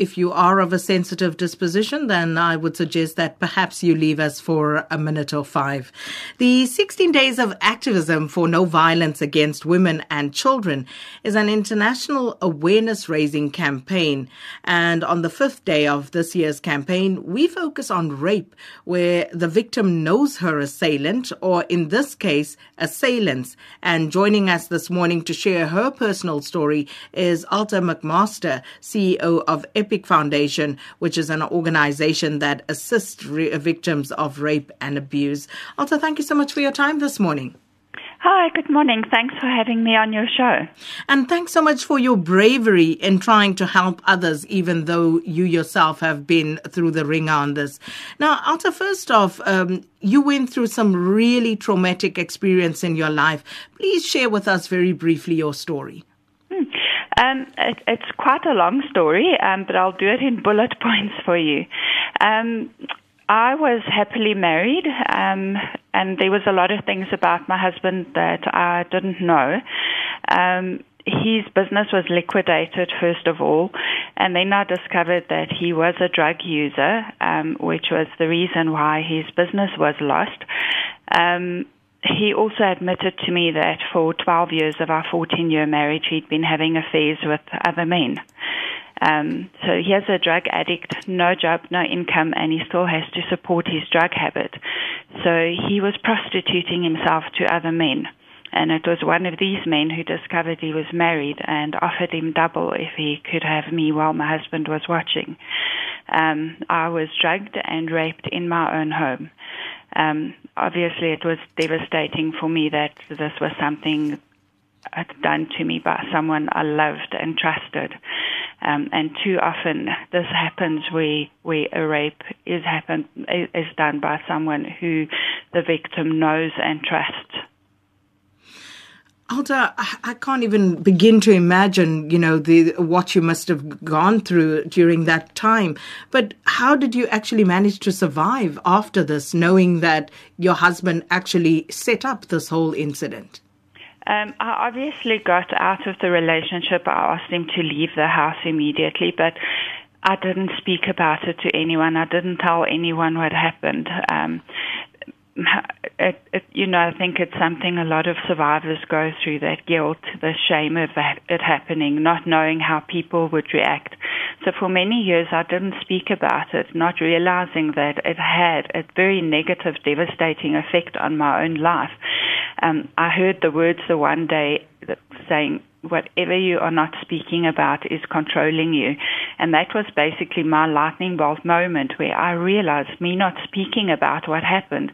if you are of a sensitive disposition, then I would suggest that perhaps you leave us for a minute or five. The 16 Days of Activism for No Violence Against Women and Children is an international awareness raising campaign. And on the fifth day of this year's campaign, we focus on rape, where the victim knows her assailant, or in this case, assailants. And joining us this morning to share her personal story is Alta McMaster, CEO of Epic Foundation, which is an organization that assists re- victims of rape and abuse. Alta, thank you so much for your time this morning. Hi, good morning. Thanks for having me on your show. And thanks so much for your bravery in trying to help others, even though you yourself have been through the ringer on this. Now, Alta, first off, um, you went through some really traumatic experience in your life. Please share with us very briefly your story. Um, it, it's quite a long story, um, but I'll do it in bullet points for you. Um, I was happily married, um, and there was a lot of things about my husband that I didn't know. Um, his business was liquidated first of all, and then I discovered that he was a drug user, um, which was the reason why his business was lost. Um, he also admitted to me that for 12 years of our 14 year marriage, he'd been having affairs with other men. Um, so he has a drug addict, no job, no income, and he still has to support his drug habit. So he was prostituting himself to other men. And it was one of these men who discovered he was married and offered him double if he could have me while my husband was watching. Um, I was drugged and raped in my own home. Um, obviously, it was devastating for me that this was something done to me by someone I loved and trusted. Um, and too often this happens where, where a rape is happen is done by someone who the victim knows and trusts. Alta, I can't even begin to imagine, you know, the what you must have gone through during that time. But how did you actually manage to survive after this, knowing that your husband actually set up this whole incident? Um, I obviously got out of the relationship. I asked him to leave the house immediately, but I didn't speak about it to anyone. I didn't tell anyone what happened. Um, it, it, you know, I think it's something a lot of survivors go through that guilt, the shame of it happening, not knowing how people would react. So for many years, I didn't speak about it, not realizing that it had a very negative, devastating effect on my own life. Um, I heard the words the one day saying, whatever you are not speaking about is controlling you. And that was basically my lightning bolt moment where I realized me not speaking about what happened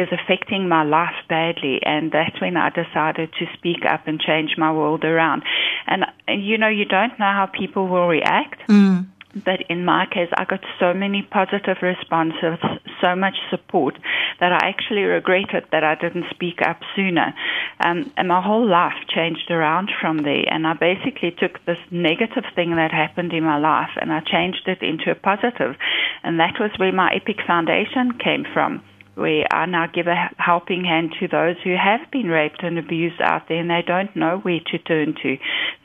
is affecting my life badly. And that's when I decided to speak up and change my world around. And, you know, you don't know how people will react. Mm. But in my case, I got so many positive responses, so much support that I actually regretted that I didn't speak up sooner. Um, and my whole life changed around from there. And I basically took this negative thing that happened in my life and I changed it into a positive. And that was where my Epic Foundation came from where are now give a helping hand to those who have been raped and abused out there and they don't know where to turn to.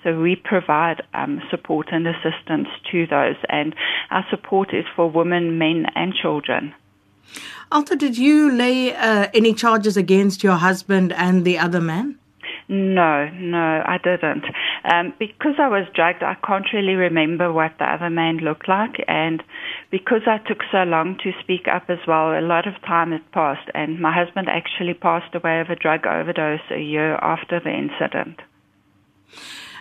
So we provide um, support and assistance to those, and our support is for women, men, and children. Alta, did you lay uh, any charges against your husband and the other man? No, no, I didn't. Um, because I was drugged, I can't really remember what the other man looked like. And because I took so long to speak up as well, a lot of time had passed. And my husband actually passed away of a drug overdose a year after the incident.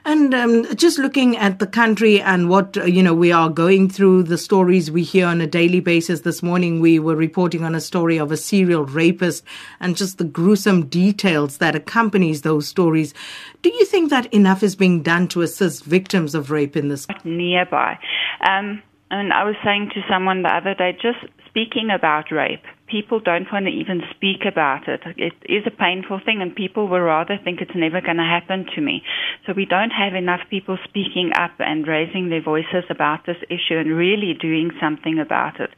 And um, just looking at the country and what uh, you know we are going through, the stories we hear on a daily basis. This morning we were reporting on a story of a serial rapist, and just the gruesome details that accompanies those stories. Do you think that enough is being done to assist victims of rape in this? Nearby, um, and I was saying to someone the other day, just speaking about rape people don't want to even speak about it. It is a painful thing, and people will rather think it's never going to happen to me. So we don't have enough people speaking up and raising their voices about this issue and really doing something about it.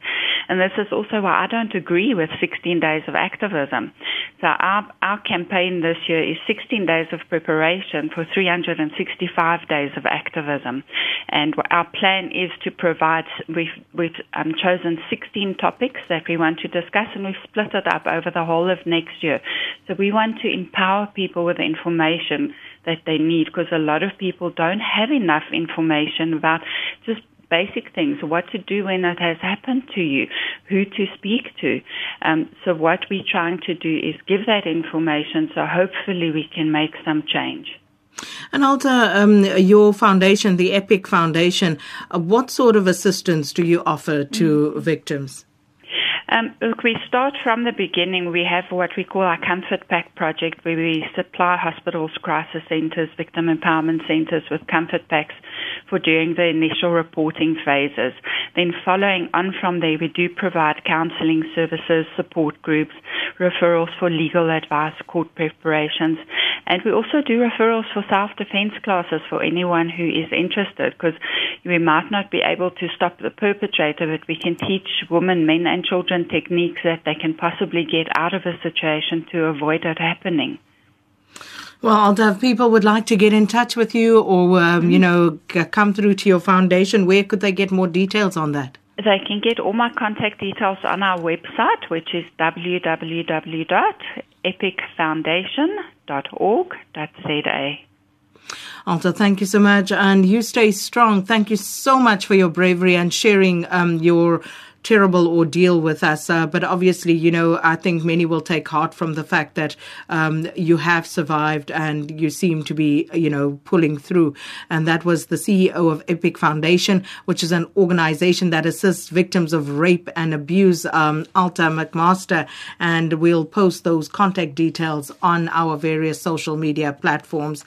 And this is also why I don't agree with 16 days of activism. So our, our campaign this year is 16 days of preparation for 365 days of activism. And our plan is to provide, we've, we've um, chosen 16 topics that we want to discuss and we've split it up over the whole of next year. So we want to empower people with the information that they need because a lot of people don't have enough information about just basic things, what to do when it has happened to you, who to speak to. Um, so what we're trying to do is give that information so hopefully we can make some change. And Alta, um, your foundation, the EPIC Foundation, uh, what sort of assistance do you offer to mm-hmm. victims? Um, look, we start from the beginning. We have what we call our Comfort Pack project, where we supply hospitals, crisis centres, victim empowerment centres with comfort packs for doing the initial reporting phases. Then, following on from there, we do provide counselling services, support groups, referrals for legal advice, court preparations, and we also do referrals for self-defense classes for anyone who is interested because we might not be able to stop the perpetrator, but we can teach women, men, and children techniques that they can possibly get out of a situation to avoid it happening. Well, if people would like to get in touch with you or, um, you know, come through to your foundation, where could they get more details on that? They can get all my contact details on our website, which is www.epicfoundation.org.za. Alta, thank you so much. And you stay strong. Thank you so much for your bravery and sharing um, your terrible ordeal with us. Uh, but obviously, you know, I think many will take heart from the fact that um, you have survived and you seem to be, you know, pulling through. And that was the CEO of Epic Foundation, which is an organization that assists victims of rape and abuse, um, Alta McMaster. And we'll post those contact details on our various social media platforms.